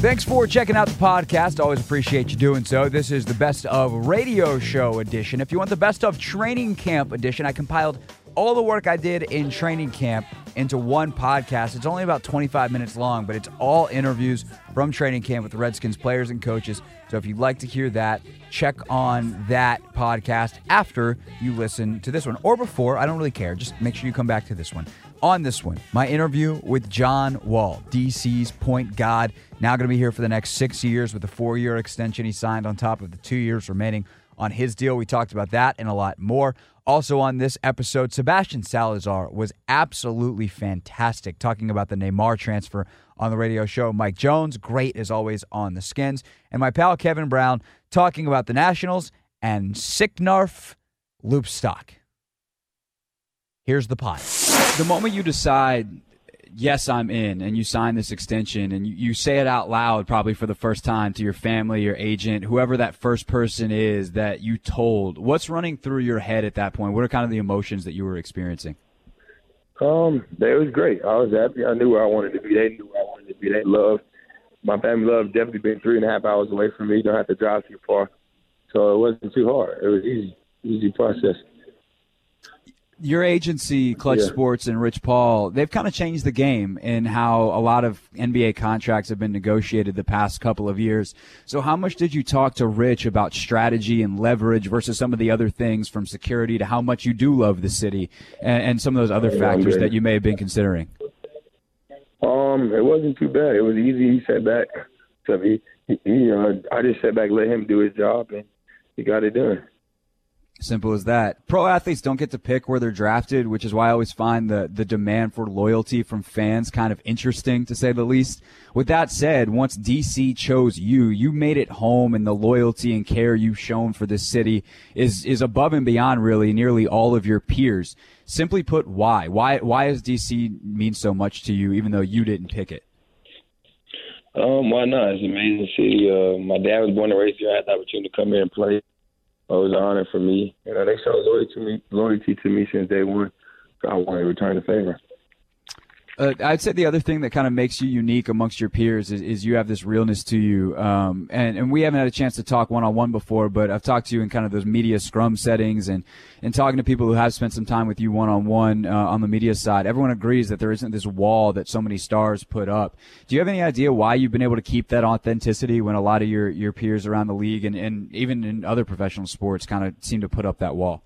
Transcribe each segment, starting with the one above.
Thanks for checking out the podcast. Always appreciate you doing so. This is the best of radio show edition. If you want the best of training camp edition, I compiled all the work I did in training camp into one podcast. It's only about 25 minutes long, but it's all interviews from training camp with the Redskins players and coaches. So if you'd like to hear that, check on that podcast after you listen to this one or before. I don't really care. Just make sure you come back to this one. On this one, my interview with John Wall, DC's point guard, now going to be here for the next six years with a four year extension he signed on top of the two years remaining on his deal. We talked about that and a lot more. Also, on this episode, Sebastian Salazar was absolutely fantastic talking about the Neymar transfer on the radio show. Mike Jones, great as always on the skins. And my pal Kevin Brown talking about the Nationals and Sicknarf loop stock. Here's the pot. The moment you decide, yes, I'm in, and you sign this extension, and you, you say it out loud probably for the first time to your family, your agent, whoever that first person is that you told, what's running through your head at that point? What are kind of the emotions that you were experiencing? Um, it was great. I was happy. I knew where I wanted to be. They knew where I wanted to be. They loved my family. Loved definitely being three and a half hours away from me. You Don't have to drive too far, so it wasn't too hard. It was easy, easy process your agency, Klutch yeah. Sports and Rich Paul, they've kind of changed the game in how a lot of NBA contracts have been negotiated the past couple of years. So, how much did you talk to Rich about strategy and leverage versus some of the other things from security to how much you do love the city and, and some of those other factors that you may have been considering? Um, it wasn't too bad. It was easy. He sat back. So he, he, you know, I just sat back, let him do his job, and he got it done. Simple as that. Pro athletes don't get to pick where they're drafted, which is why I always find the, the demand for loyalty from fans kind of interesting, to say the least. With that said, once DC chose you, you made it home, and the loyalty and care you've shown for this city is, is above and beyond really nearly all of your peers. Simply put, why? Why, why does DC mean so much to you, even though you didn't pick it? Um, why not? It's an amazing city. Uh, my dad was born and raised here. I had the opportunity to come here and play was an honor for me. You know, they showed loyalty to me, loyalty to me since day one. I want to return the favor. Uh, I'd say the other thing that kind of makes you unique amongst your peers is, is you have this realness to you. Um, and, and we haven't had a chance to talk one on one before, but I've talked to you in kind of those media scrum settings and, and talking to people who have spent some time with you one on one on the media side. Everyone agrees that there isn't this wall that so many stars put up. Do you have any idea why you've been able to keep that authenticity when a lot of your, your peers around the league and, and even in other professional sports kind of seem to put up that wall?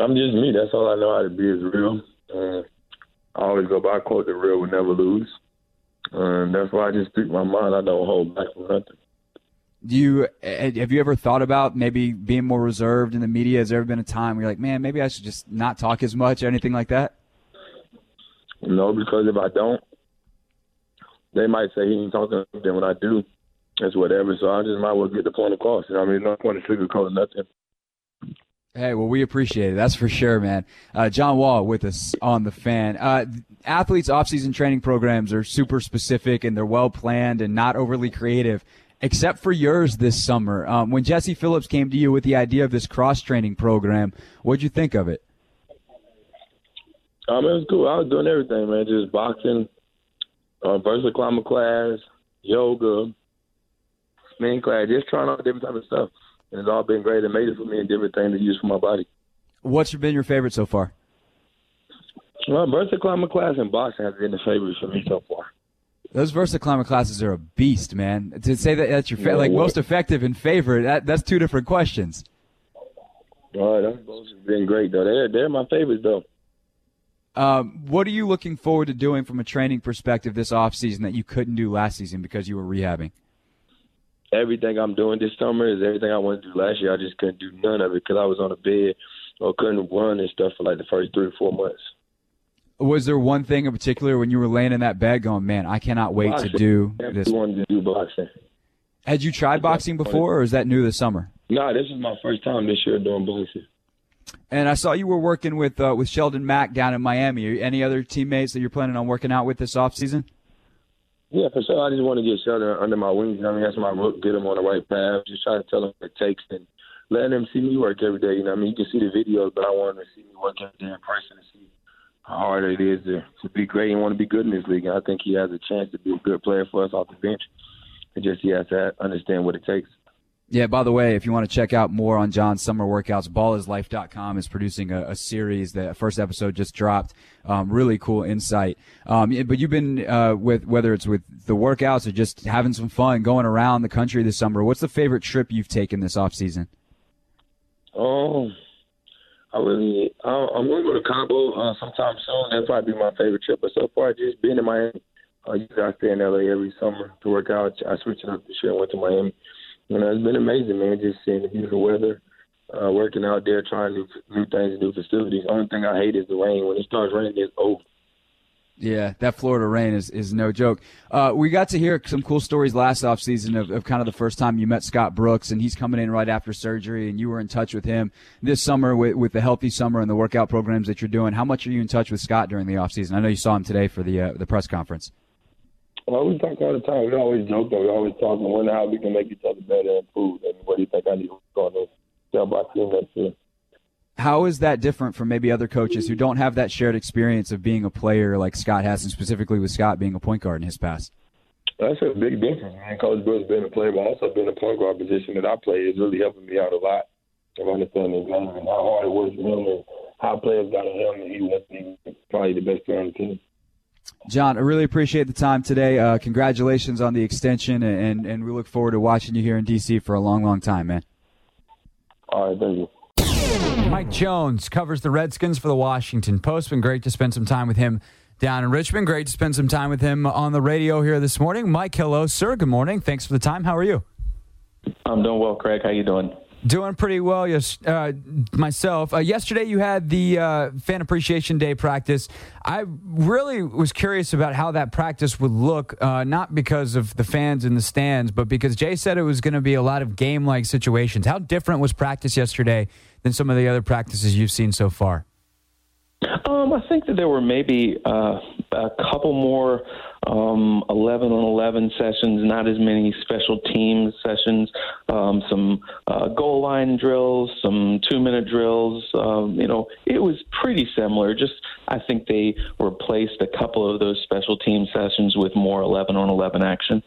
I'm just me. That's all I know how to be is real. Uh, I always go by quote: "The real will never lose," and that's why I just speak my mind. I don't hold back from nothing. Do you eh, eh, have you ever thought about maybe being more reserved in the media? Has there ever been a time where you're like, man, maybe I should just not talk as much or anything like that? No, because if I don't, they might say he ain't talking. Then when I do, it's whatever. So I just might as well get the point across. You know, I mean, no point in sugarcoating nothing. Hey, well, we appreciate it. That's for sure, man. Uh, John Wall with us on the fan. Uh, athletes' off-season training programs are super specific and they're well planned and not overly creative, except for yours this summer. Um, when Jesse Phillips came to you with the idea of this cross-training program, what'd you think of it? Um, it was cool. I was doing everything, man. Just boxing, uh, vertical climber class, yoga, spin class, just trying out different type of stuff and it's all been great. It made it for me and different things to use for my body. What's been your favorite so far? Well, vertical climber class and boxing has been the favorite for me so far. Those vertical climber classes are a beast, man. To say that that's your fa- yeah, like most effective and favorite, that, that's two different questions. All right, those both have been great though. They're they're my favorites though. Um, what are you looking forward to doing from a training perspective this off season that you couldn't do last season because you were rehabbing? Everything I'm doing this summer is everything I wanted to do last year. I just couldn't do none of it because I was on a bed or couldn't run and stuff for like the first three or four months. Was there one thing in particular when you were laying in that bed going, man, I cannot wait boxing. to do this? I wanted to do boxing. Had you tried boxing before, or is that new this summer? No, nah, this is my first time this year doing boxing. And I saw you were working with uh, with Sheldon Mac down in Miami. Any other teammates that you're planning on working out with this off season? Yeah, for sure. I just want to get Sheldon under my wings. You know, I mean, that's my rook, get him on the right path. Just try to tell him what it takes and letting him see me work every day. You know, I mean, you can see the videos, but I want him to see me work every day in person and see how hard it is to, to be great and want to be good in this league. And I think he has a chance to be a good player for us off the bench. It just he has to understand what it takes. Yeah, by the way, if you want to check out more on John's summer workouts, ballislife.com is producing a, a series. The first episode just dropped. Um, really cool insight. Um, but you've been uh, with whether it's with the workouts or just having some fun going around the country this summer. What's the favorite trip you've taken this off season? Oh, I really, I, I'm going to go to Cabo uh, sometime soon. That'll probably be my favorite trip. But so far, just being in Miami. Uh, usually I stay in LA every summer to work out. I switched it up this year and went to Miami you know, it's been amazing, man. Just seeing the beautiful weather, uh, working out there, trying new new things, new facilities. Only thing I hate is the rain. When it starts raining, it's over. Yeah, that Florida rain is, is no joke. Uh, we got to hear some cool stories last offseason of, of kind of the first time you met Scott Brooks, and he's coming in right after surgery, and you were in touch with him this summer with, with the healthy summer and the workout programs that you're doing. How much are you in touch with Scott during the offseason? I know you saw him today for the uh, the press conference. Well, we talk all the time. We always joke, though. We always talk and wonder how we can make each other better and improve. And what do you think I need to work on this? Tell my team next year. How is that different from maybe other coaches who don't have that shared experience of being a player like Scott has, and specifically with Scott being a point guard in his past? That's a big difference. Man. Coach Brooks being a player, but also being a point guard position that I play is really helping me out a lot of understanding the game and how hard it was for him and how players got on him and he was probably the best player on the team. John, I really appreciate the time today. Uh, congratulations on the extension, and, and we look forward to watching you here in D.C. for a long, long time, man. All right, thank you. Mike Jones covers the Redskins for the Washington Post. Been great to spend some time with him down in Richmond. Great to spend some time with him on the radio here this morning. Mike, hello, sir. Good morning. Thanks for the time. How are you? I'm doing well, Craig. How you doing? Doing pretty well, yes, uh, myself. Uh, yesterday, you had the uh, Fan Appreciation Day practice. I really was curious about how that practice would look, uh, not because of the fans in the stands, but because Jay said it was going to be a lot of game like situations. How different was practice yesterday than some of the other practices you've seen so far? Um, I think that there were maybe uh, a couple more um, 11 on 11 sessions, not as many special teams sessions, um, some uh, goal line drills, some two minute drills. Um, you know, it was pretty similar. Just I think they replaced a couple of those special team sessions with more 11 on 11 action.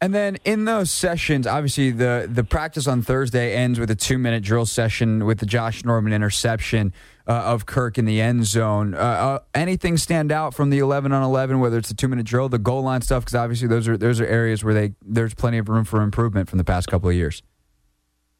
And then in those sessions, obviously the the practice on Thursday ends with a two minute drill session with the Josh Norman interception uh, of Kirk in the end zone. Uh, uh, anything stand out from the eleven on eleven, whether it's the two minute drill, the goal line stuff? Because obviously those are those are areas where they there's plenty of room for improvement from the past couple of years.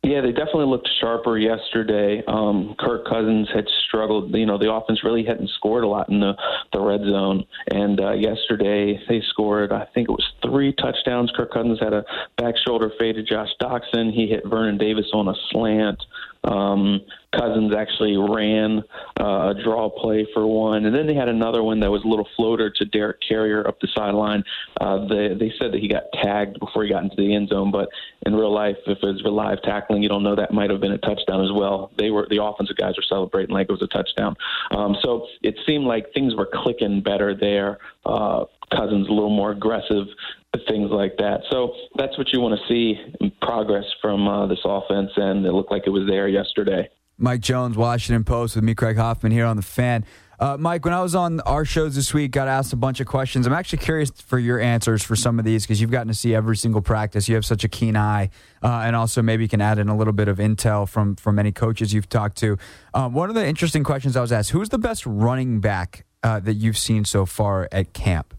Yeah, they definitely looked sharper yesterday. Um, Kirk Cousins had struggled. You know, the offense really hadn't scored a lot in the the red zone, and uh, yesterday they scored. I think it was three touchdowns. Kirk Cousins had a back shoulder fade to Josh Doctson. He hit Vernon Davis on a slant. Um, Cousins actually ran uh, a draw play for one, and then they had another one that was a little floater to Derek Carrier up the sideline. Uh, they they said that he got tagged before he got into the end zone, but in real life, if it was live tackling, you don't know that might have been a touchdown as well. They were the offensive guys were celebrating like it was a touchdown. Um, so it seemed like things were clicking better there. Uh, Cousins a little more aggressive, things like that. So that's what you want to see progress from uh, this offense, and it looked like it was there yesterday. Mike Jones, Washington Post, with me, Craig Hoffman, here on the Fan. Uh, Mike, when I was on our shows this week, got asked a bunch of questions. I'm actually curious for your answers for some of these because you've gotten to see every single practice. You have such a keen eye, uh, and also maybe you can add in a little bit of intel from from any coaches you've talked to. Um, one of the interesting questions I was asked: Who's the best running back uh, that you've seen so far at camp?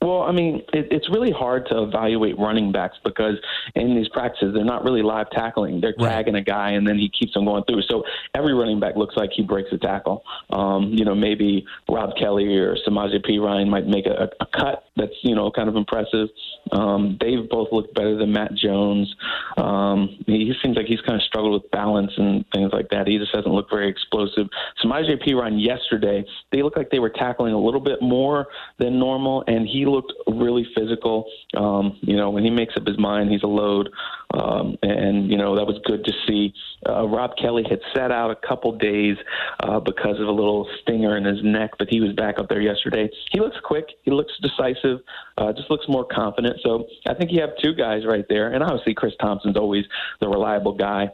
Well, I mean, it, it's really hard to evaluate running backs because in these practices, they're not really live tackling. They're tagging right. a guy and then he keeps on going through. So every running back looks like he breaks a tackle. Um, you know, maybe Rob Kelley or Samaje Perine might make a, a cut that's, you know, kind of impressive. Um, they've both looked better than Matt Jones. Um, he seems like he's kind of struggled with balance and things like that. He just hasn't looked very explosive. Samaje Perine yesterday, they looked like they were tackling a little bit more than normal, and he looked really physical. Um, you know, when he makes up his mind, he's a load. Um, and, you know, that was good to see. Uh, Rob Kelley had sat out a couple days uh, because of a little stinger in his neck, but he was back up there yesterday. He looks quick. He looks decisive. Uh, just looks more confident. So I think you have two guys right there. And obviously, Chris Thompson's always the reliable guy.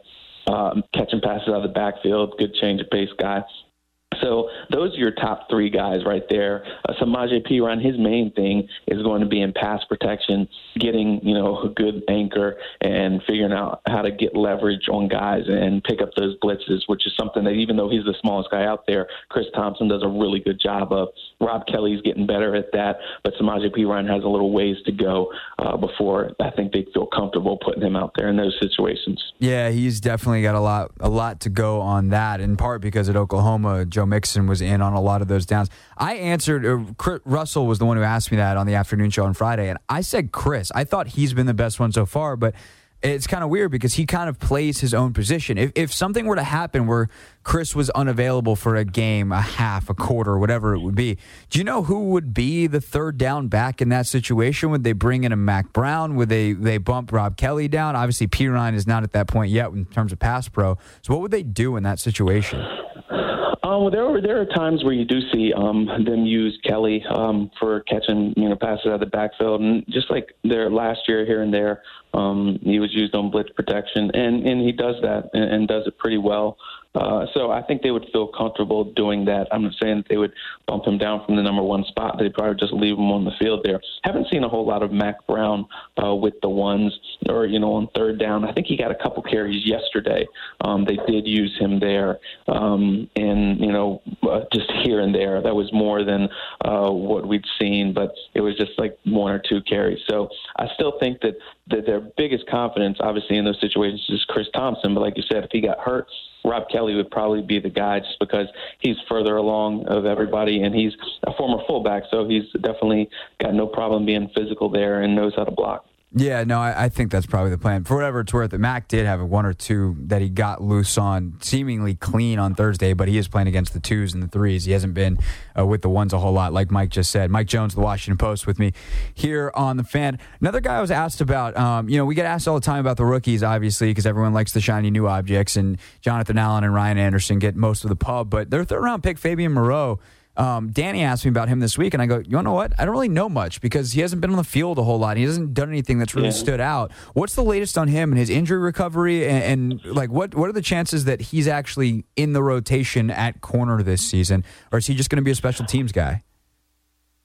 Um, catching passes out of the backfield, good change of pace guy. So those are your top three guys right there. Uh, Samaje Perine, his main thing is going to be in pass protection, getting you know a good anchor and figuring out how to get leverage on guys and pick up those blitzes, which is something that even though he's the smallest guy out there, Chris Thompson does a really good job of. Rob Kelley's getting better at that, but Samaje Perine has a little ways to go uh, before I think they feel comfortable putting him out there in those situations. Yeah, he's definitely got a lot a lot to go on that. In part because at Oklahoma, Joe Mixon was in on a lot of those downs. I answered. Uh, Russell was the one who asked me that on the afternoon show on Friday, and I said Chris. I thought he's been the best one so far, but it's kind of weird because he kind of plays his own position. If, if something were to happen where Chris was unavailable for a game, a half, a quarter, whatever it would be, do you know who would be the third down back in that situation? Would they bring in a Mack Brown? Would they they bump Rob Kelley down? Obviously, Perine is not at that point yet in terms of pass pro. So what would they do in that situation? Um, well, there are there are times where you do see um, them use Kelley um, for catching you know passes out of the backfield, and just like their last year here and there, um, he was used on blitz protection, and and he does that and, and does it pretty well. Uh, so I think they would feel comfortable doing that. I'm not saying that they would bump him down from the number one spot. They'd probably just leave him on the field there. Haven't seen a whole lot of Mack Brown uh, with the ones or, you know, on third down. I think he got a couple carries yesterday. Um, they did use him there. Um, and, you know, uh, just here and there. That was more than uh, what we'd seen, but it was just like one or two carries. So I still think that, that their biggest confidence, obviously, in those situations is Chris Thompson. But like you said, if he got hurt, Rob Kelley would probably be the guy just because he's further along of everybody and he's a former fullback, so he's definitely got no problem being physical there and knows how to block. Yeah, no, I, I, think that's probably the plan. For whatever it's worth, Mack did have one or two that he got loose on, seemingly clean on Thursday, but he is playing against the twos and the threes. He hasn't been uh, with the ones a whole lot, like Mike just said. Mike Jones, the Washington Post, with me here on the fan. Another guy I was asked about, um, you know, we get asked all the time about the rookies, obviously, because everyone likes the shiny new objects, and Jonathan Allen and Ryan Anderson get most of the pub, but their third round pick, Fabian Moreau, um, Danny asked me about him this week, and I go, you know what? I don't really know much because he hasn't been on the field a whole lot. He hasn't done anything that's really yeah. stood out. What's the latest on him and his injury recovery, and, and, like what what are the chances that he's actually in the rotation at corner this season, or is he just going to be a special teams guy?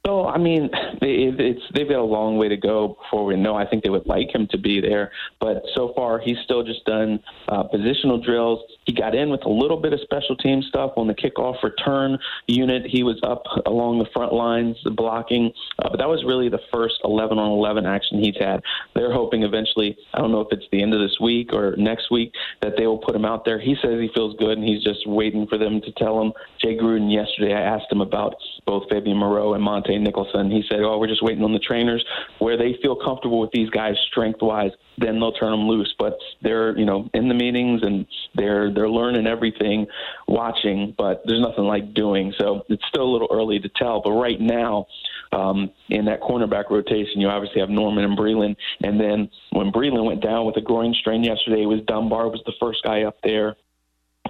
So, I mean, it's they've got a long way to go before we know. I think they would like him to be there, but so far he's still just done uh, positional drills. He got in with a little bit of special team stuff on the kickoff return unit. He was up along the front lines blocking, uh, but that was really the first 11 on 11 action he's had. They're hoping eventually, I don't know if it's the end of this week or next week, that they will put him out there. He says he feels good, and he's just waiting for them to tell him. Jay Gruden yesterday, I asked him about both Fabian Moreau and Montae Nicholson. He said, "Oh, we're just waiting on the trainers where they feel comfortable with these guys strength wise. Then they'll turn them loose. But they're you know in the meetings and they're they're learning everything, watching. But there's nothing like doing. So it's still a little early to tell. But right now." Um, in that cornerback rotation, you obviously have Norman and Breeland. And then when Breeland went down with a groin strain yesterday, it was Dunbar was the first guy up there.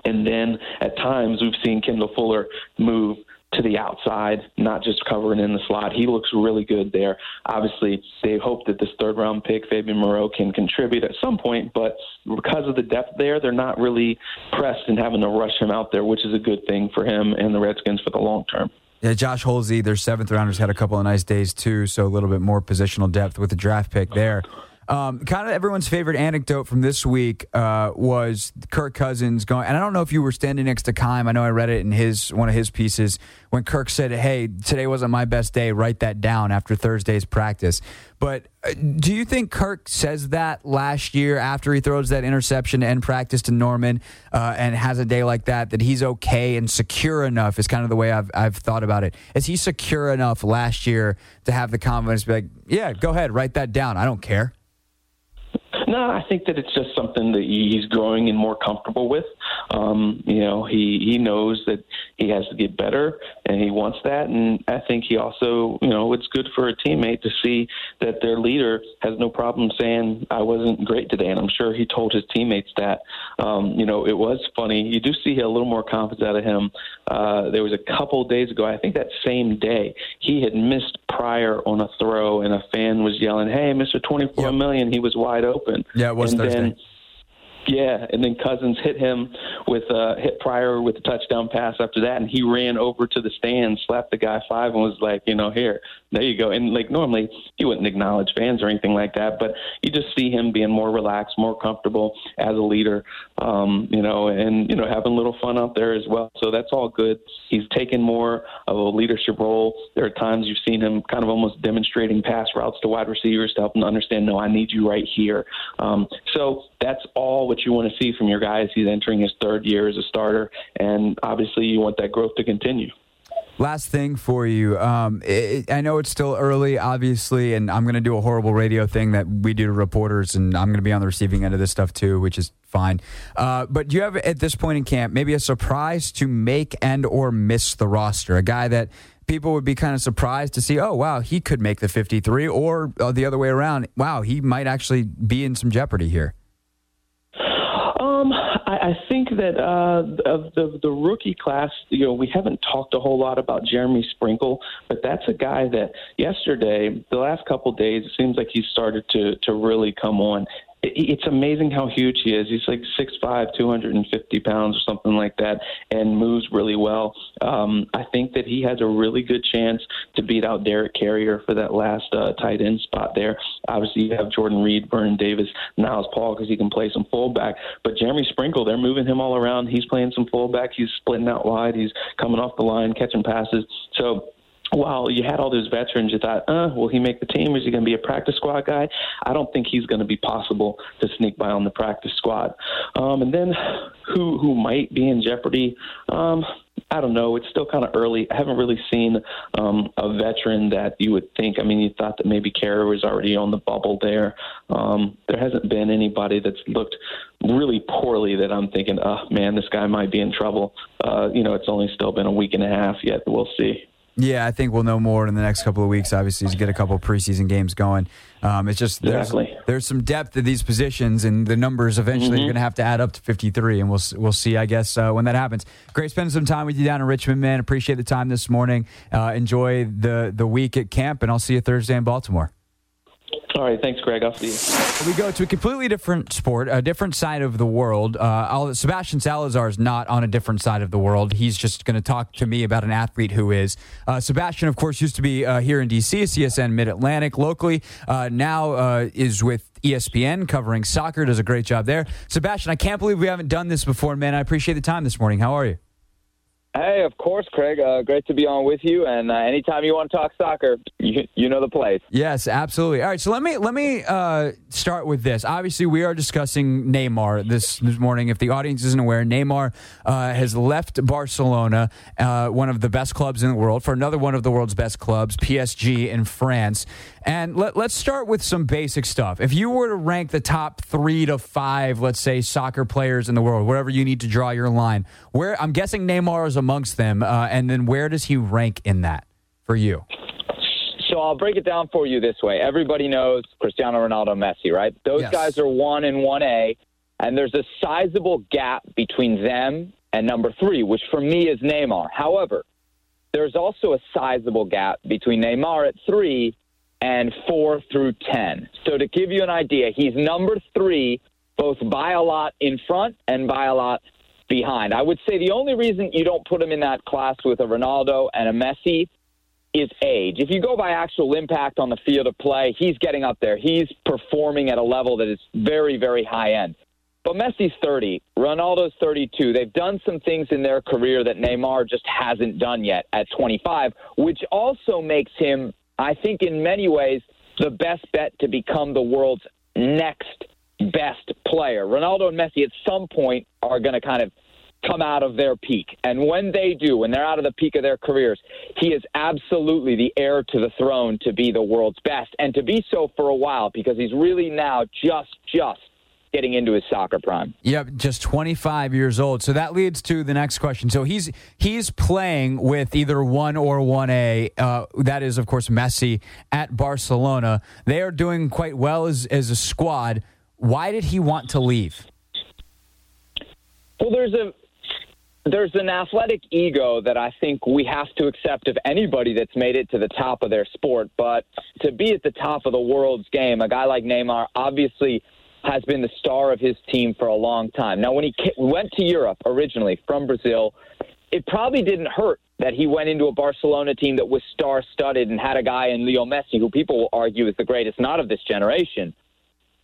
And then at times we've seen Kendall Fuller move to the outside, not just covering in the slot. He looks really good there. Obviously, they hope that this third round pick, Fabian Moreau, can contribute at some point, but because of the depth there, they're not really pressed and having to rush him out there, which is a good thing for him and the Redskins for the long term. Yeah, Josh Holsey, their seventh rounders, had a couple of nice days too, so a little bit more positional depth with the draft pick there. Um, kind of everyone's favorite anecdote from this week uh, was Kirk Cousins going, and I don't know if you were standing next to Keim. I know I read it in his one of his pieces when Kirk said, "Hey, today wasn't my best day. Write that down after Thursday's practice." But uh, do you think Kirk says that last year after he throws that interception end practice to Norman uh, and has a day like that that he's okay and secure enough? Is kind of the way I've I've thought about it. Is he secure enough last year to have the confidence to be like, "Yeah, go ahead, write that down. I don't care." No, I think that it's just something that he's growing and more comfortable with. Um, you know, he he knows that he has to get better, and he wants that. And I think he also, you know, it's good for a teammate to see that their leader has no problem saying, "I wasn't great today." And I'm sure he told his teammates that. Um, you know, it was funny. You do see a little more confidence out of him. Uh, there was a couple days ago, I think that same day, he had missed Pryor on a throw, and a fan was yelling, "Hey, Mister Twenty Four yep. Million, he was wide open." Yeah, it was and Thursday. Then, Yeah, and then Cousins hit him with uh, hit Pryor with a touchdown pass after that, and he ran over to the stand, slapped the guy five, and was like, you know, here, there you go. And like normally he wouldn't acknowledge fans or anything like that, but you just see him being more relaxed, more comfortable as a leader, um, you know, and you know having a little fun out there as well. So that's all good. He's taken more of a leadership role. There are times you've seen him kind of almost demonstrating pass routes to wide receivers to help them understand, no, I need you right here. Um, so that's all what you want to see from your guys. He's entering his third year as a starter, and obviously you want that growth to continue. Last thing for you. Um, it, I know it's still early, obviously, and I'm going to do a horrible radio thing that we do to reporters, and I'm going to be on the receiving end of this stuff too, which is fine. Uh, but do you have at this point in camp maybe a surprise to make and or miss the roster? A guy that people would be kind of surprised to see, oh wow, he could make the 53, or uh, the other way around, wow, he might actually be in some jeopardy here. I, I think that uh, of the the rookie class, you know, we haven't talked a whole lot about Jeremy Sprinkle, but that's a guy that yesterday, the last couple days, it seems like he started to to really come on it's amazing how huge he is. He's like 6'5", 250 pounds or something like that, and moves really well. Um, I think that he has a really good chance to beat out Derek Carrier for that last uh, tight end spot there. Obviously, you have Jordan Reed, Vernon Davis, Niles Paul because he can play some fullback. But Jeremy Sprinkle, they're moving him all around. He's playing some fullback. He's splitting out wide. He's coming off the line, catching passes. So while you had all those veterans, you thought, uh, will he make the team? Is he going to be a practice squad guy? I don't think he's going to be possible to sneak by on the practice squad. Um, and then who who might be in jeopardy? Um, I don't know. It's still kind of early. I haven't really seen um, a veteran that you would think. I mean, you thought that maybe Carrier was already on the bubble there. Um, there hasn't been anybody that's looked really poorly that I'm thinking, oh man, this guy might be in trouble. Uh, you know, it's only still been a week and a half yet. We'll see. Yeah, I think we'll know more in the next couple of weeks. Obviously, to get a couple of preseason games going. Um, it's just there's exactly. there's some depth at these positions, and the numbers eventually mm-hmm. are going to have to add up to 53, and we'll we'll see. I guess uh, when that happens. Great spending some time with you down in Richmond, man. Appreciate the time this morning. Uh, enjoy the the week at camp, and I'll see you Thursday in Baltimore. All right, thanks, Greg. I'll see you. We go to a completely different sport, a different side of the world. Uh, Sebastian Salazar is not on a different side of the world. He's just going to talk to me about an athlete who is. Uh, Sebastian, of course, used to be uh, here in D.C., CSN Mid Atlantic locally. Uh, now uh, is with ESPN covering soccer. Does a great job there. Sebastian, I can't believe we haven't done this before, man. I appreciate the time this morning. How are you? Hey, of course, Craig. Uh, great to be on with you. And uh, anytime you want to talk soccer, you, you know the place. Yes, absolutely. All right, so let me let me uh, start with this. Obviously, we are discussing Neymar this, this morning. If the audience isn't aware, Neymar uh, has left Barcelona, uh, one of the best clubs in the world, for another one of the world's best clubs, PSG in France. And let, let's start with some basic stuff. If you were to rank the top three to five, let's say, soccer players in the world, wherever you need to draw your line, where I'm guessing Neymar is amongst them, uh, and then where does he rank in that for you? So I'll break it down for you this way. Everybody knows Cristiano Ronaldo, Messi, right? Those yes. guys are one and one A, and there's a sizable gap between them and number three, which for me is Neymar. However, there's also a sizable gap between Neymar at three and four through 10. So to give you an idea, he's number three, both by a lot in front and by a lot behind. I would say the only reason you don't put him in that class with a Ronaldo and a Messi is age. If you go by actual impact on the field of play, he's getting up there. He's performing at a level that is very, very high end. But Messi's 30, Ronaldo's 32. They've done some things in their career that Neymar just hasn't done yet at 25, which also makes him I think in many ways the best bet to become the world's next best player. Ronaldo and Messi at some point are going to kind of come out of their peak. And when they do, when they're out of the peak of their careers, he is absolutely the heir to the throne to be the world's best and to be so for a while because he's really now just just getting into his soccer prime. Yep, just 25 years old. So that leads to the next question. So he's he's playing with either one or one A. Uh, that is, of course, Messi at Barcelona. They are doing quite well as as a squad. Why did he want to leave? Well, there's a there's an athletic ego that I think we have to accept of anybody that's made it to the top of their sport. But to be at the top of the world's game, a guy like Neymar obviously has been the star of his team for a long time. Now, when he went to Europe originally from Brazil, it probably didn't hurt that he went into a Barcelona team that was star studded and had a guy in Leo Messi, who people will argue is the greatest, not of this generation,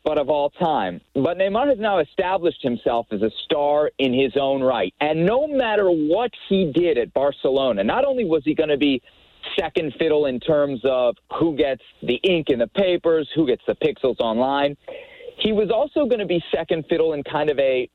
but of all time. But Neymar has now established himself as a star in his own right. And no matter what he did at Barcelona, not only was he going to be second fiddle in terms of who gets the ink in the papers, who gets the pixels online, he was also going to be second fiddle in kind of a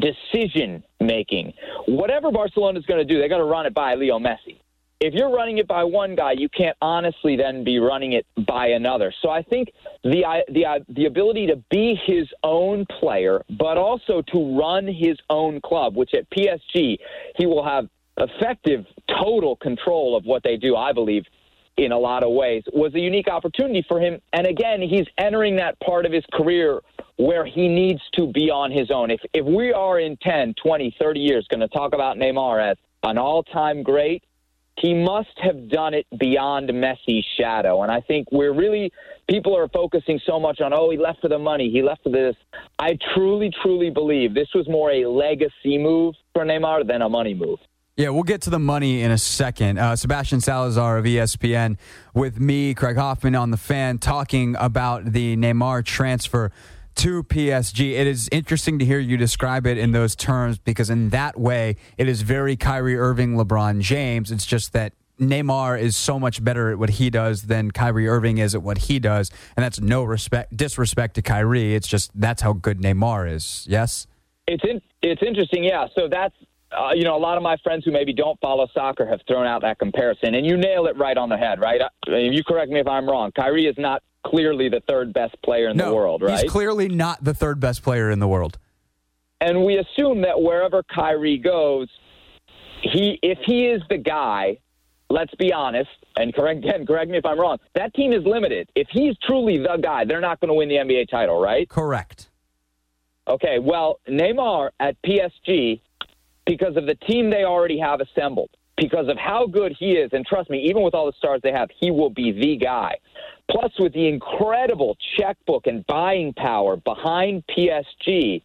decision making. Whatever Barcelona is going to do, they got to run it by Leo Messi. If you're running it by one guy, you can't honestly then be running it by another. So I think the uh, the uh, the ability to be his own player, but also to run his own club, which at PSG he will have effective total control of what they do. I believe in a lot of ways was a unique opportunity for him. And again, he's entering that part of his career where he needs to be on his own. If if we are in 10, 20, 30 years going to talk about Neymar as an all-time great, he must have done it beyond Messi's shadow. And I think we're really people are focusing so much on oh he left for the money, he left for this. I truly truly believe this was more a legacy move for Neymar than a money move. Yeah, we'll get to the money in a second. Uh, Sebastian Salazar of ESPN with me, Craig Hoffman on the fan, talking about the Neymar transfer to PSG. It is interesting to hear you describe it in those terms because, in that way, it is very Kyrie Irving, LeBron James. It's just that Neymar is so much better at what he does than Kyrie Irving is at what he does, and that's no respect disrespect to Kyrie. It's just that's how good Neymar is. Yes, it's in, it's interesting. Yeah, so that's uh, you know a lot of my friends who maybe don't follow soccer have thrown out that comparison, and you nail it right on the head. Right, I you correct me if I'm wrong. Kyrie is not clearly the third best player in no, the world, right? He's clearly not the third best player in the world. And we assume that wherever Kyrie goes, he if he is the guy, let's be honest, and correct again, correct me if I'm wrong, that team is limited. If he's truly the guy, they're not going to win the NBA title, right? Correct. Okay, well, Neymar at PSG, because of the team they already have assembled, because of how good he is, and trust me, even with all the stars they have, he will be the guy. Plus, with the incredible checkbook and buying power behind PSG,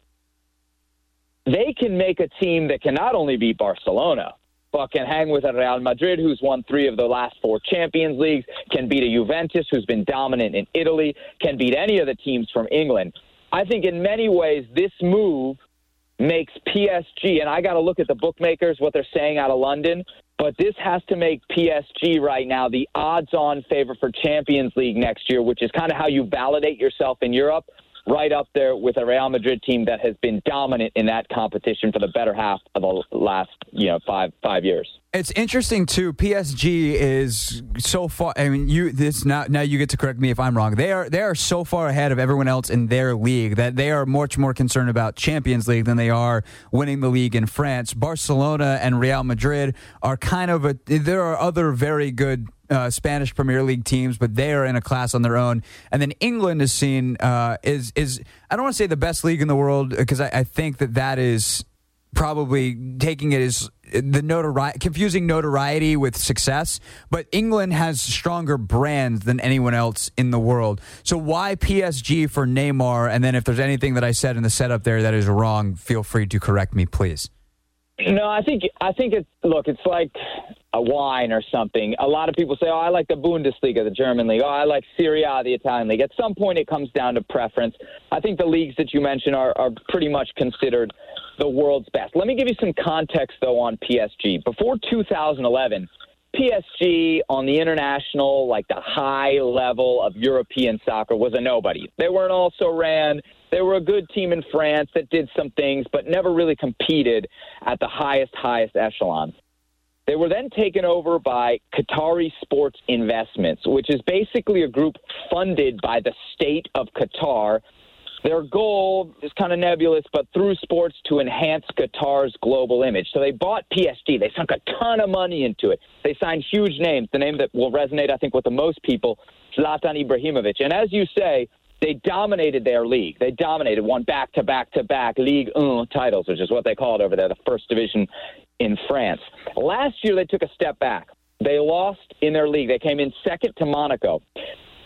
they can make a team that can not only beat Barcelona, but can hang with a Real Madrid, who's won three of the last four Champions Leagues, can beat a Juventus, who's been dominant in Italy, can beat any of the teams from England. I think in many ways, this move makes PSG, and I got to look at the bookmakers, what they're saying out of London. But this has to make PSG right now the odds on favor for Champions League next year, which is kind of how you validate yourself in Europe right up there with a Real Madrid team that has been dominant in that competition for the better half of the last, you know, five five years. It's interesting too. PSG is so far. I mean, you this now now you get to correct me if I'm wrong. They are they are so far ahead of everyone else in their league that they are much more concerned about Champions League than they are winning the league in France. Barcelona and Real Madrid are kind of a. There are other very good uh, Spanish Premier League teams, but they are in a class on their own. And then England is seen uh, is is I don't want to say the best league in the world because I, I, think that that is probably taking it as the notoriety, confusing notoriety with success. But England has stronger brands than anyone else in the world. So why PSG for Neymar? And then if there's anything that I said in the setup there that is wrong, feel free to correct me, please. No, I think I think it's look. It's like a wine or something. A lot of people say, "Oh, I like the Bundesliga, the German league. Oh, I like Serie A, the Italian league." At some point, it comes down to preference. I think the leagues that you mentioned are, are pretty much considered the world's best. Let me give you some context though on PSG. Before 2011, PSG on the international, like the high level of European soccer, was a nobody. They weren't also ran. They were a good team in France that did some things, but never really competed at the highest, highest echelons. They were then taken over by Qatari Sports Investments, which is basically a group funded by the state of Qatar. Their goal is kind of nebulous, but through sports to enhance Qatar's global image. So they bought PSG. They sunk a ton of money into it. They signed huge names, the name that will resonate, I think, with the most people, Zlatan Ibrahimovic. And as you say, they dominated their league. They dominated, won back to back to back Ligue 1 titles, which is what they call it over there, the first division in France. Last year, they took a step back. They lost in their league. They came in second to Monaco.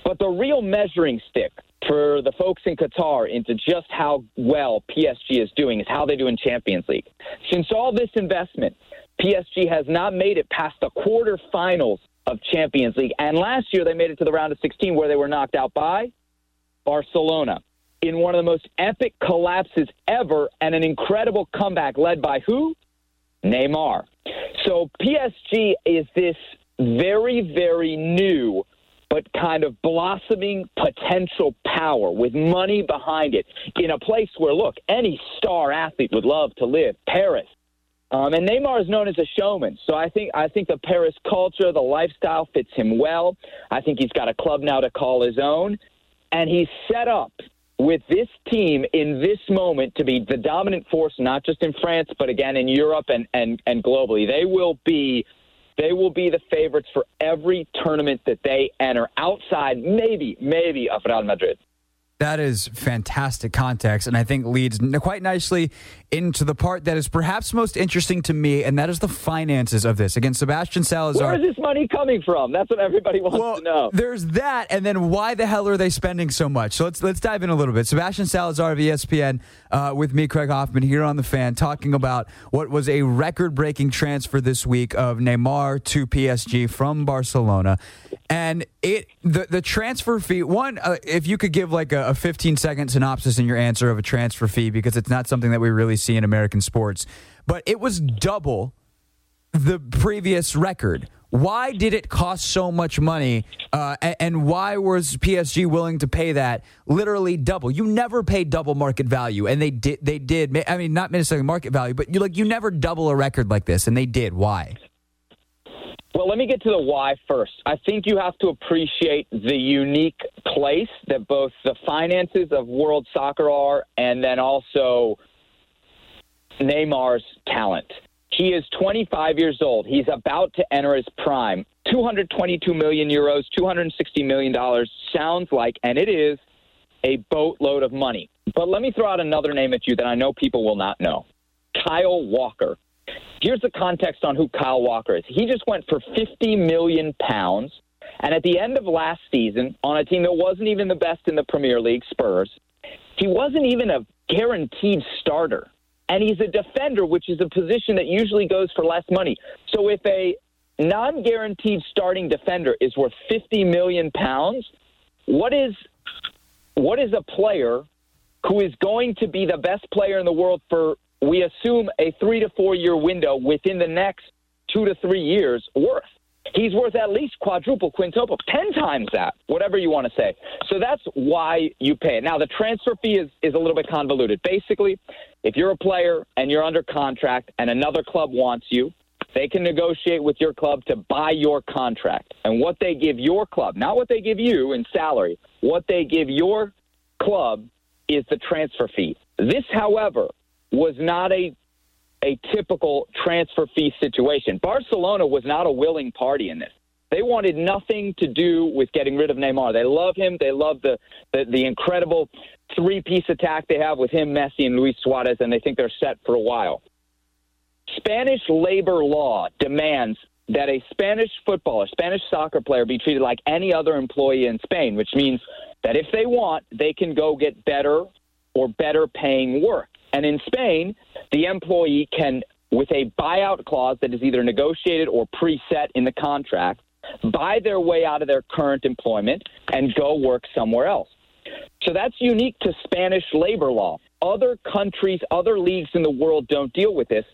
But the real measuring stick for the folks in Qatar into just how well PSG is doing is how they do in Champions League. Since all this investment, PSG has not made it past the quarterfinals of Champions League. And last year they made it to the round of 16 where they were knocked out by Barcelona in one of the most epic collapses ever and an incredible comeback led by who? Neymar. So PSG is this very, very new but kind of blossoming potential power with money behind it in a place where, look, any star athlete would love to live, Paris. Um, and Neymar is known as a showman, so I think I think the Paris culture, the lifestyle fits him well. I think he's got a club now to call his own, and he's set up with this team in this moment to be the dominant force, not just in France, but again in Europe and, and, and globally. They will be they will be the favorites for every tournament that they enter outside maybe, maybe of Real Madrid. That is fantastic context, and I think leads quite nicely into the part that is perhaps most interesting to me, and that is the finances of this. Again, Sebastian Salazar. Where is this money coming from? That's what everybody wants well, to know. There's that, and then why the hell are they spending so much? So let's let's dive in a little bit. Sebastian Salazar of ESPN uh, with me, Craig Hoffman, here on the Fan, talking about what was a record-breaking transfer this week of Neymar to PSG from Barcelona, and it the the transfer fee. One, uh, if you could give like a, a 15 second synopsis in your answer of a transfer fee, because it's not something that we really see in American sports, but it was double the previous record. Why did it cost so much money, uh, and, and, why was PSG willing to pay that literally double? You never pay double market value, and they did. They did. I mean, not necessarily market value, but you like you never double a record like this, and they did. Why? Well, let me get to the why first. I think you have to appreciate the unique place that both the finances of world soccer are, and then also Neymar's talent. He is 25 years old. He's about to enter his prime. 222 million euros, 260 million dollars sounds like, and it is, a boatload of money. But let me throw out another name at you that I know people will not know Kyle Walker. Here's the context on who Kyle Walker is. He just went for 50 million pounds. And at the end of last season, on a team that wasn't even the best in the Premier League, Spurs, he wasn't even a guaranteed starter and he's a defender, which is a position that usually goes for less money. So if a non-guaranteed starting defender is worth 50 million pounds, what is what is a player who is going to be the best player in the world for we assume a 3 to 4 year window within the next 2 to 3 years worth? He's worth at least quadruple, quintuple, 10 times that, whatever you want to say. So that's why you pay it. Now, the transfer fee is, is a little bit convoluted. Basically, if you're a player and you're under contract and another club wants you, they can negotiate with your club to buy your contract. And what they give your club, not what they give you in salary, what they give your club is the transfer fee. This, however, was not a a typical transfer fee situation. Barcelona was not a willing party in this. They wanted nothing to do with getting rid of Neymar. They love him. They love the, the, the incredible three piece attack they have with him, Messi, and Luis Suarez, and they think they're set for a while. Spanish labor law demands that a Spanish footballer, Spanish soccer player, be treated like any other employee in Spain, which means that if they want, they can go get better or better paying work. And in Spain, the employee can, with a buyout clause that is either negotiated or preset in the contract, buy their way out of their current employment and go work somewhere else. So that's unique to Spanish labor law. Other countries, other leagues in the world don't deal with this.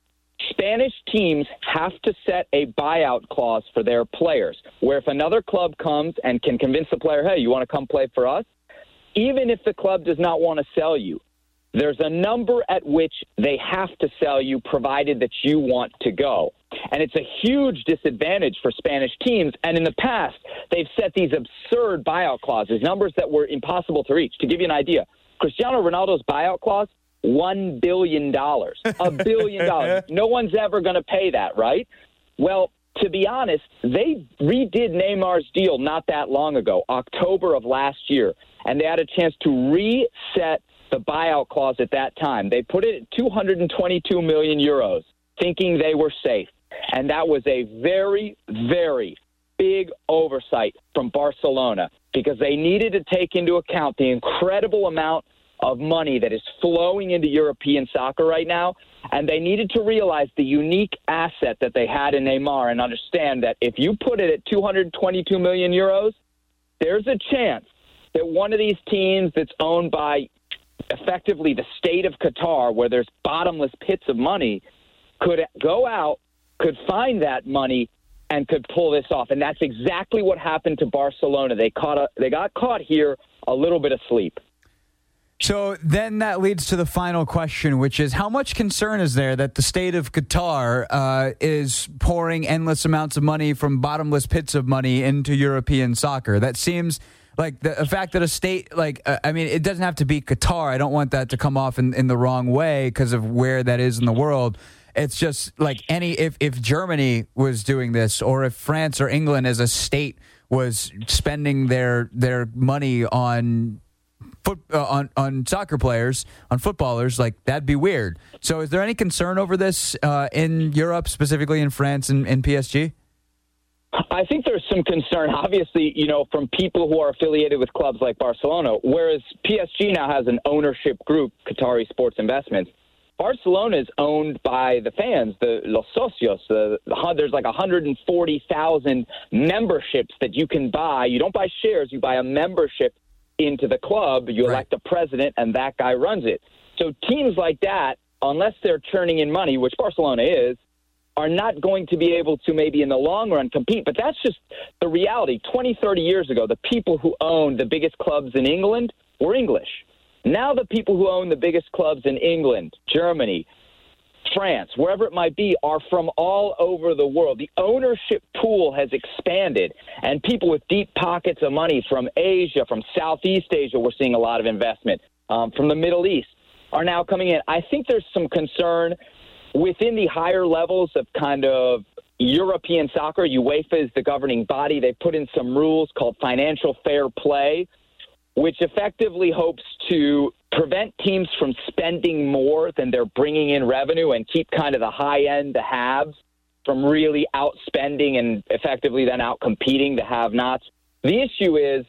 Spanish teams have to set a buyout clause for their players, where if another club comes and can convince the player, hey, you want to come play for us? Even if the club does not want to sell you, there's a number at which they have to sell you provided that you want to go. And it's a huge disadvantage for Spanish teams. And in the past, they've set these absurd buyout clauses, numbers that were impossible to reach. To give you an idea, Cristiano Ronaldo's buyout clause, $1 billion. A billion dollars. No one's ever going to pay that, right? Well, to be honest, they redid Neymar's deal not that long ago, October of last year, and they had a chance to reset the buyout clause at that time. They put it at 222 million euros, thinking they were safe. And that was a very, very big oversight from Barcelona. because they needed to take into account the incredible amount of money that is flowing into European soccer right now. And they needed to realize the unique asset that they had in Neymar and understand that if you put it at 222 million euros, there's a chance that one of these teams that's owned by effectively the state of Qatar, where there's bottomless pits of money, could go out, could find that money, and could pull this off. And that's exactly what happened to Barcelona. They caught a, they got caught here a little bit asleep. So then that leads to the final question, which is how much concern is there that the state of Qatar uh, is pouring endless amounts of money from bottomless pits of money into European soccer? That seems like the, the fact that a state, like, uh, I mean, it doesn't have to be Qatar. I don't want that to come off in, in the wrong way because of where that is in the world. It's just like any, if, if Germany was doing this or if France or England as a state was spending their, their money on foot uh, on on soccer players, on footballers, like that'd be weird. So, is there any concern over this uh, in Europe, specifically in France and, and PSG? I think there's some concern, obviously, you know, from people who are affiliated with clubs like Barcelona, whereas PSG now has an ownership group, Qatari Sports Investments. Barcelona is owned by the fans, the Los Socios. The, the, there's like 140,000 memberships that you can buy. You don't buy shares, you buy a membership into the club, you right. elect a president, and that guy runs it. So teams like that, unless they're churning in money, which Barcelona is, are not going to be able to maybe in the long run compete. But that's just the reality. 20, 30 years ago, the people who owned the biggest clubs in England were English. Now the people who own the biggest clubs in England, Germany, France, wherever it might be, are from all over the world. The ownership pool has expanded, and people with deep pockets of money from Asia, from Southeast Asia, we're seeing a lot of investment, um, from the Middle East, are now coming in. I think there's some concern within the higher levels of kind of European soccer. UEFA is the governing body. They put in some rules called financial fair play, which effectively hopes to prevent teams from spending more than they're bringing in revenue and keep kind of the high end, the haves, from really outspending and effectively then out competing the have nots. The issue is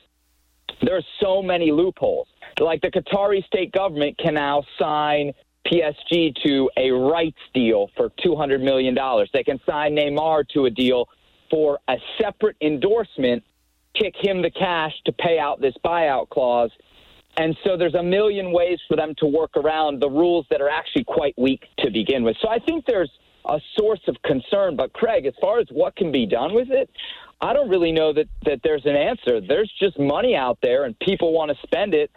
there are so many loopholes. Like the Qatari state government can now sign PSG to a rights deal for $200 million. They can sign Neymar to a deal for a separate endorsement, kick him the cash to pay out this buyout clause and so there's a million ways for them to work around the rules that are actually quite weak to begin with. So I think there's a source of concern. But Craig, as far as what can be done with it, I don't really know that, that there's an answer. There's just money out there, and people want to spend it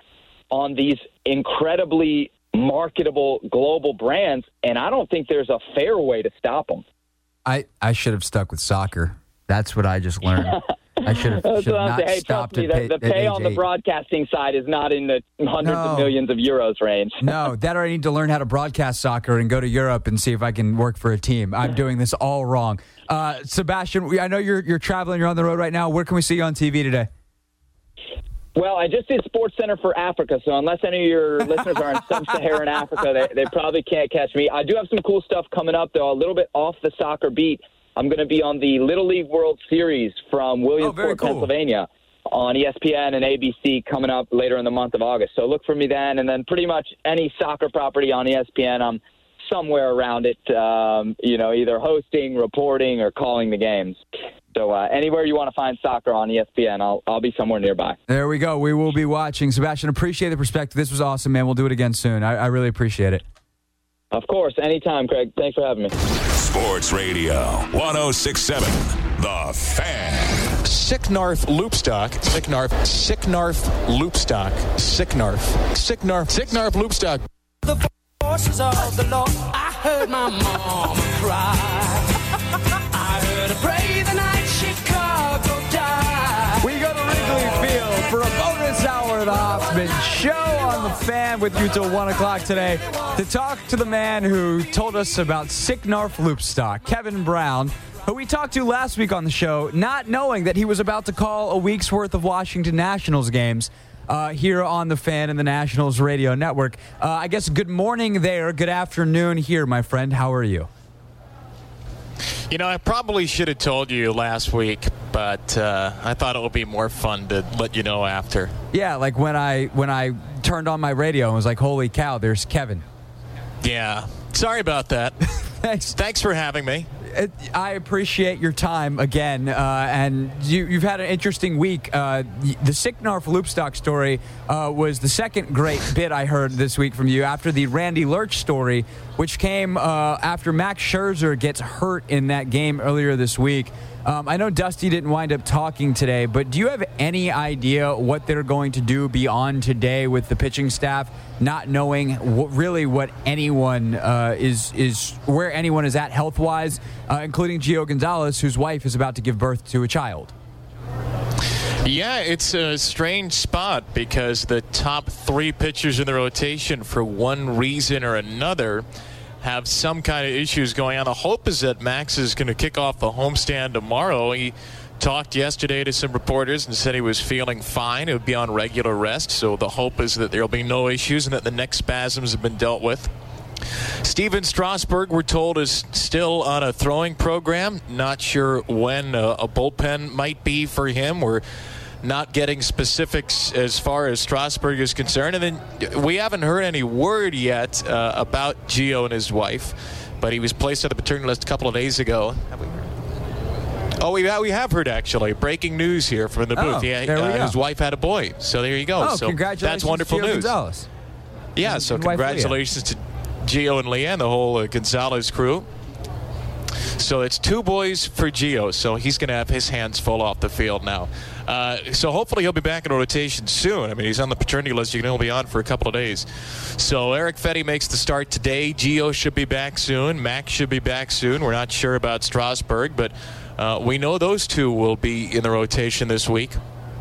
on these incredibly marketable global brands. And I don't think there's a fair way to stop them. I, I should have stuck with soccer. That's what I just learned. I should have, should not hey, stopped me, the, the pay on the broadcasting side is not in the hundreds no. of millions of euros range. no, that I need to learn how to broadcast soccer and go to Europe and see if I can work for a team. I'm doing this all wrong. Uh, Sebastian, I know you're you're traveling. You're on the road right now. Where can we see you on TV today? Well, I just did Sports Center for Africa, so unless any of your listeners are in sub-Saharan Africa, they, they probably can't catch me. I do have some cool stuff coming up, though, a little bit off the soccer beat. I'm going to be on the Little League World Series from Williamsport, oh, cool. Pennsylvania on ESPN and ABC coming up later in the month of August. So look for me then. And then pretty much any soccer property on ESPN, I'm somewhere around it, um, you know, either hosting, reporting, or calling the games. So uh, anywhere you want to find soccer on ESPN, I'll, I'll be somewhere nearby. There we go. We will be watching. Sebastian, appreciate the perspective. This was awesome, man. We'll do it again soon. I, I really appreciate it. Of course. Anytime, Craig. Thanks for having me. Sports Radio 1067. The Fan. Sicnarf Loopstok. Sicnarf. Sicnarf Loopstok. Sicnarf. Sicnarf. Sicnarf Loopstok. The forces of the law. I heard my mom cry. I heard her pray for a bonus hour of the Hoffman Show on the fan with you till 1 o'clock today to talk to the man who told us about Sicnarf Loopstok, Kevin Brown, who we talked to last week on the show, not knowing that he was about to call a week's worth of Washington Nationals games. Uh, here on the fan and the Nationals radio network. Uh, I guess good morning there, good afternoon here, my friend. How are you? You know, I probably should have told you last week, but uh, I thought it would be more fun to let you know after. Yeah, like when I when I turned on my radio and was like, "Holy cow, there's Kevin." Yeah. Sorry about that. Thanks. Thanks for having me. I appreciate your time again, uh, and you, have had an interesting week. Uh, the Sicnarf Loopstok story uh, was the second great bit I heard this week from you after the Randy Lurch story, which came uh, after Max Scherzer gets hurt in that game earlier this week. Um, I know Dusty didn't wind up talking today, but do you have any idea what they're going to do beyond today with the pitching staff, not knowing really what anyone uh, is is where anyone is at health wise, uh, including Gio Gonzalez, whose wife is about to give birth to a child? Yeah, it's a strange spot because the top three pitchers in the rotation, for one reason or another, have some kind of issues going on. The hope is that Max is going to kick off the homestand tomorrow. He talked yesterday to some reporters and said he was feeling fine. It would be on regular rest. So the hope is that there'll be no issues and that the neck spasms have been dealt with. Stephen Strasburg, we're told, is still on a throwing program. Not sure when a, a bullpen might be for him. We're not getting specifics as far as Strasburg is concerned. And then we haven't heard any word yet uh, about Gio and his wife, but he was placed on the paternity list a couple of days ago. Have we heard? Oh, we, we have heard actually. Breaking news here from the booth. Oh, yeah, uh, his wife had a boy. So there you go. Oh, so congratulations that's wonderful Gio news. Gonzalez. Yeah, so and wife congratulations to Gio and Leanne, the whole uh, Gonzalez crew. So it's two boys for Gio, so he's going to have his hands full off the field now. Uh, so hopefully he'll be back in rotation soon. I mean, he's on the paternity list. You can only be on for a couple of days. So Eric Fedde makes the start today. Gio should be back soon. Max should be back soon. We're not sure about Strasburg, but uh, we know those two will be in the rotation this week.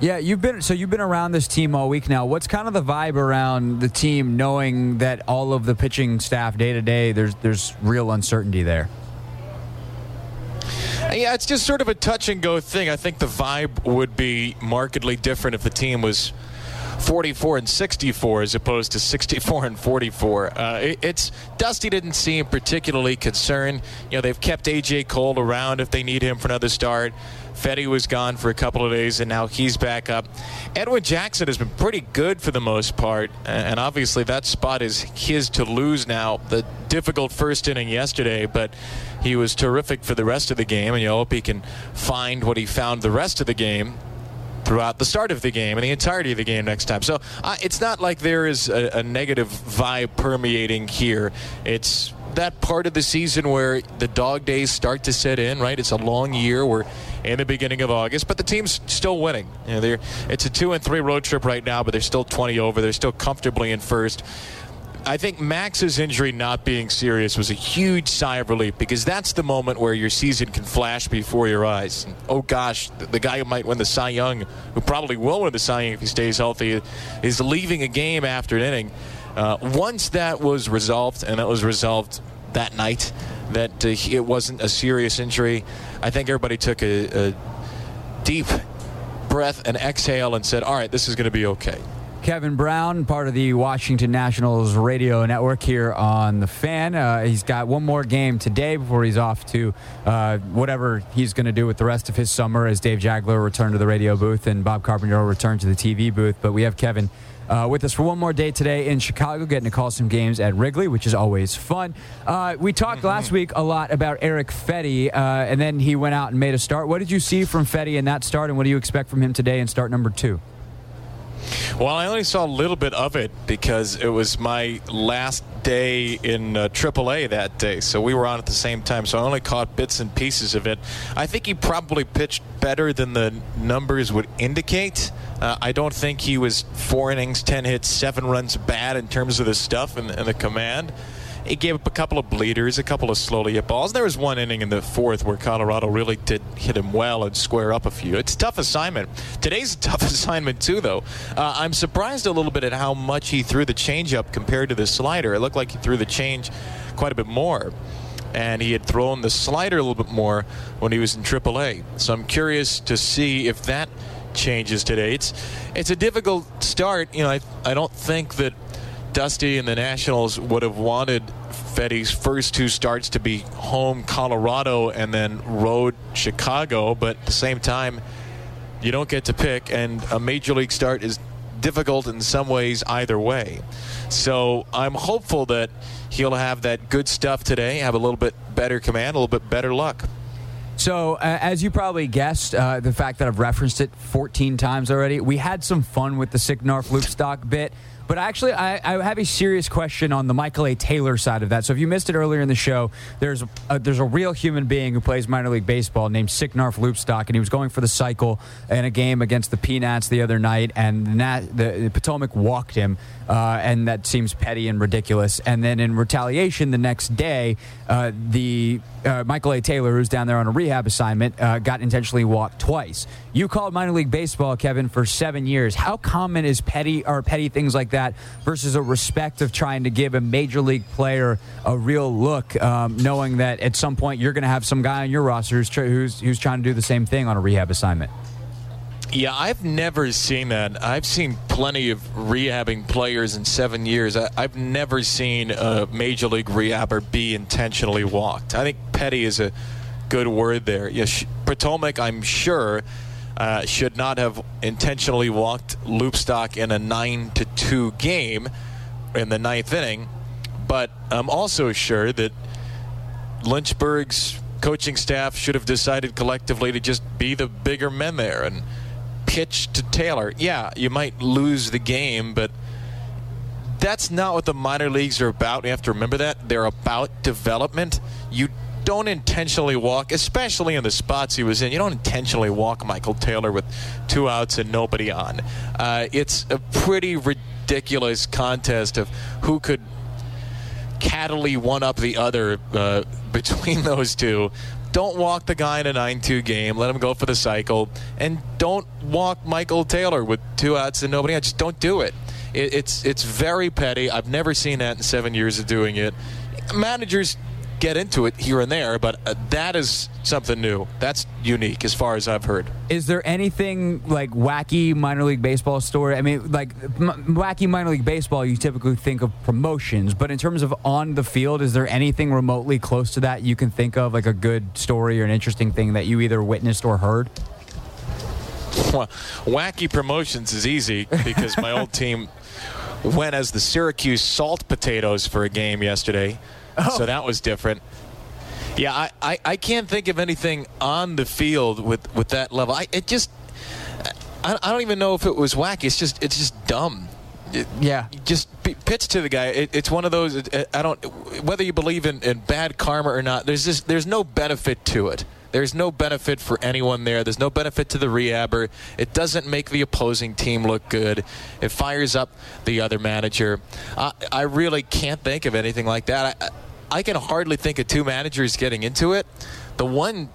Yeah, you've been so you've been around this team all week now. What's kind of the vibe around the team, knowing that all of the pitching staff day to day, there's there's real uncertainty there. Yeah, it's just sort of a touch and go thing. I think the vibe would be markedly different if the team was 44 and 64 as opposed to 64 and 44. Uh, it, it's Dusty didn't seem particularly concerned. You know, they've kept AJ Cole around if they need him for another start. Fedde was gone for a couple of days, and now he's back up. Edwin Jackson has been pretty good for the most part, and obviously that spot is his to lose now. The difficult first inning yesterday, but he was terrific for the rest of the game, and you hope he can find what he found the rest of the game throughout the start of the game and the entirety of the game next time. So uh, it's not like there is a, a negative vibe permeating here. It's that part of the season where the dog days start to set in, right? It's a long year. We're in the beginning of August, but the team's still winning. You know, it's a two and three road trip right now, but they're still 20 over. They're still comfortably in first. I think Max's injury not being serious was a huge sigh of relief because that's the moment where your season can flash before your eyes. And, oh gosh, the, the, guy who might win the Cy Young, who probably will win the Cy Young if he stays healthy, is leaving a game after an inning. Uh, once that was resolved, and that was resolved that night, that uh, it wasn't a serious injury, I think everybody took a, a deep breath and exhale and said, all right, this is going to be okay. Kevin Brown, part of the Washington Nationals radio network here on The Fan. Uh, he's got one more game today before he's off to uh, whatever he's going to do with the rest of his summer as Dave Jageler returned to the radio booth and Bob Carpenter returned to the TV booth. But we have Kevin uh, with us for one more day today in Chicago, getting to call some games at Wrigley, which is always fun. Uh, we talked mm-hmm. last week a lot about Eric Fedde, uh, and then he went out and made a start. What did you see from Fedde in that start, and what do you expect from him today in start number two? Well, I only saw a little bit of it because it was my last day in uh, AAA that day, so we were on at the same time. So I only caught bits and pieces of it. I think he probably pitched better than the numbers would indicate. Uh, I don't think he was four innings, ten hits, seven runs bad in terms of the stuff and, and the command. He gave up a couple of bleeders, a couple of slowly hit balls. There was one inning in the fourth where Colorado really did hit him well and square up a few. It's a tough assignment. Today's a tough assignment too, though. Uh, I'm surprised a little bit at how much he threw the changeup compared to the slider. It looked like he threw the change quite a bit more and he had thrown the slider a little bit more when he was in AAA. So I'm curious to see if that changes today. It's it's a difficult start. You know, I I don't think that Dusty and the Nationals would have wanted Fedde's first two starts to be home Colorado and then road Chicago, but at the same time, you don't get to pick, and a major league start is difficult in some ways either way. So I'm hopeful that he'll have that good stuff today, have a little bit better command, a little bit better luck. So, uh, as you probably guessed, uh, the fact that I've referenced it 14 times already, we had some fun with the Sicnarf Loopstok bit. But actually, I, I, have a serious question on the Michael A. Taylor side of that. So if you missed it earlier in the show, there's a, there's a real human being who plays minor league baseball named Sicnarf Loopstok, and he was going for the cycle in a game against the Peanuts the other night, and the, the, the Potomac walked him, uh, and that seems petty and ridiculous. And then in retaliation, the next day, uh, the uh, Michael A. Taylor, who's down there on a rehab assignment, uh, got intentionally walked twice. You called minor league baseball, Kevin, for seven years. How common is petty or petty things like that versus a respect of trying to give a major league player a real look, um, knowing that at some point you're going to have some guy on your roster who's, who's who's trying to do the same thing on a rehab assignment? Yeah, I've never seen that. I've seen plenty of rehabbing players in seven years. I, have never seen a major league rehabber be intentionally walked. I think petty is a good word there. Yes, Potomac, I'm sure, uh, should not have intentionally walked Loopstok in a nine to two game in the ninth inning. But I'm also sure that Lynchburg's coaching staff should have decided collectively to just be the bigger men there and pitch to Taylor. Yeah, you might lose the game, but that's not what the minor leagues are about. You have to remember that. They're about development. You don't intentionally walk, especially in the spots he was in. You don't intentionally walk Michael Taylor with two outs and nobody on. Uh, it's a pretty ridiculous contest of who could cattily one up the other uh, between those two. Don't walk the guy in a 9 2 game. Let him go for the cycle. And don't walk Michael Taylor with two outs and nobody on. Just don't do it. it. It's, it's very petty. I've never seen that in seven years of doing it. Managers get into it here and there, but uh, that is something new. That's unique as far as I've heard. Is there anything like wacky minor league baseball story? I mean, like m- wacky minor league baseball, you typically think of promotions, but in terms of on the field, is there anything remotely close to that you can think of, like a good story or an interesting thing that you either witnessed or heard? Well, wacky promotions is easy because my old team went as the Syracuse Salt Potatoes for a game yesterday. Oh. So that was different. Yeah, I, I, I, can't think of anything on the field with, with that level. I it just I, I don't even know if it was wacky. It's just it's just dumb. It, yeah, just pitch to the guy. It, it's one of those. I don't whether you believe in, in bad karma or not. There's just there's no benefit to it. There's no benefit for anyone there. There's no benefit to the rehabber. It doesn't make the opposing team look good. It fires up the other manager. I, I really can't think of anything like that. I, I can hardly think of two managers getting into it. The one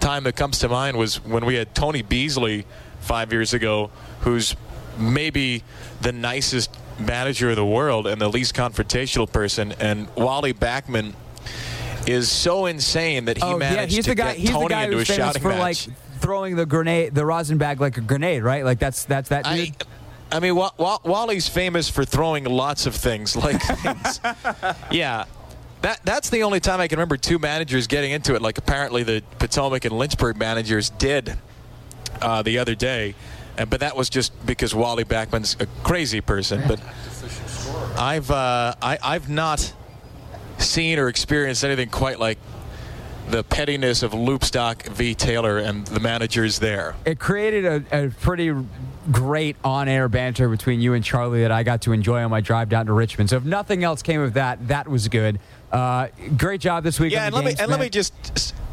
time that comes to mind was when we had Tony Beasley five years ago, who's maybe the nicest manager of the world and the least confrontational person. And Wally Backman is so insane that he oh, managed yeah, he's to the guy, get he's Tony the guy into who's a famous shouting for match. like throwing the grenade, the rosin bag like a grenade, right? Like that's that's that dude. I, I mean, Wally's famous for throwing lots of things, like things. yeah, that that's the only time I can remember two managers getting into it. Like apparently the Potomac and Lynchburg managers did uh, the other day, and but that was just because Wally Backman's a crazy person. But I've uh, I, I've not seen or experienced anything quite like the pettiness of Loopstok v. Taylor and the managers there. It created a, a pretty great on-air banter between you and Charlie that I got to enjoy on my drive down to Richmond. So if nothing else came of that, that was good. Uh, great job this week. Yeah, and let games, me and let me just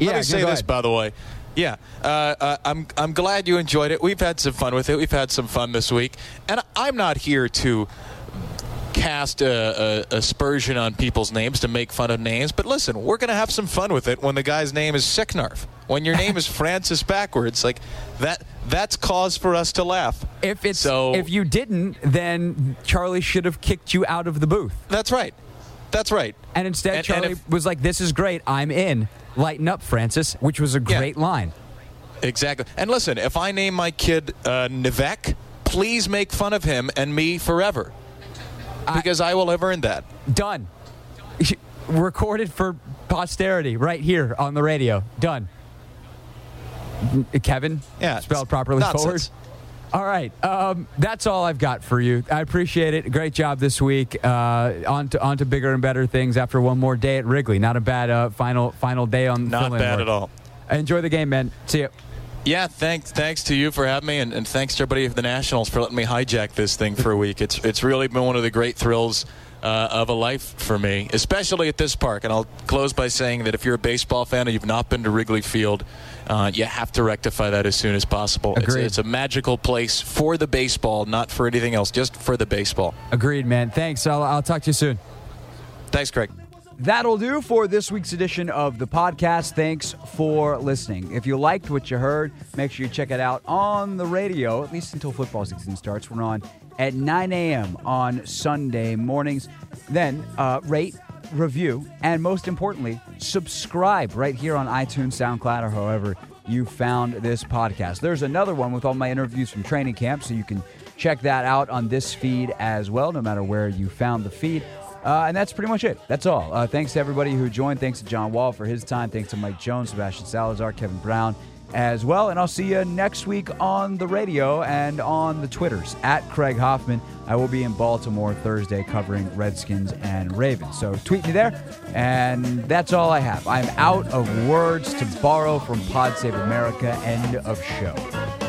let yeah, me say this by the way. Yeah, uh, uh, I'm I'm glad you enjoyed it. We've had some fun with it. We've had some fun this week, and I'm not here to cast a, a, aspersion on people's names to make fun of names, but listen, we're going to have some fun with it when the guy's name is Sicnarf. When your name is Francis backwards, like that that's cause for us to laugh. If it's so, if you didn't, then Charlie should have kicked you out of the booth. That's right. That's right. And instead, and, Charlie and if, was like, "This is great. I'm in. Lighten up, Francis," which was a great yeah, line. Exactly. And listen, if I name my kid uh, Nivek, please make fun of him and me forever. because I, I will have earned that. Done. Recorded for posterity right here on the radio. Done. Kevin? Yeah. Spelled properly nonsense. forward. All right. Um, that's all I've got for you. I appreciate it. Great job this week. Uh, on, to, on to bigger and better things after one more day at Wrigley. Not a bad uh, final final day on Not fill-in bad work. at all. Enjoy the game, man. See you. Yeah, thanks. Thanks to you for having me, and, and thanks to everybody of the Nationals for letting me hijack this thing for a week. It's it's really been one of the great thrills uh, of a life for me, especially at this park. And I'll close by saying that if you're a baseball fan and you've not been to Wrigley Field, uh, you have to rectify that as soon as possible. It's, it's a magical place for the baseball, not for anything else, just for the baseball. Agreed, man. Thanks. I'll, I'll talk to you soon. Thanks, Craig. That'll do for this week's edition of the podcast. Thanks for listening. If you liked what you heard, make sure you check it out on the radio, at least until football season starts. We're on at 9 a.m. on Sunday mornings. Then uh, rate, review, and most importantly, subscribe right here on iTunes, SoundCloud, or however you found this podcast. There's another one with all my interviews from training camp, so you can check that out on this feed as well, no matter where you found the feed. Uh, and that's pretty much it. That's all. Uh, thanks to everybody who joined. Thanks to John Wall for his time. Thanks to Mike Jones, Sebastian Salazar, Kevin Brown as well. And I'll see you next week on the radio and on the Twitters at Craig Hoffman. I will be in Baltimore Thursday covering Redskins and Ravens. So tweet me there. And that's all I have. I'm out of words to borrow from Pod Save America. End of show.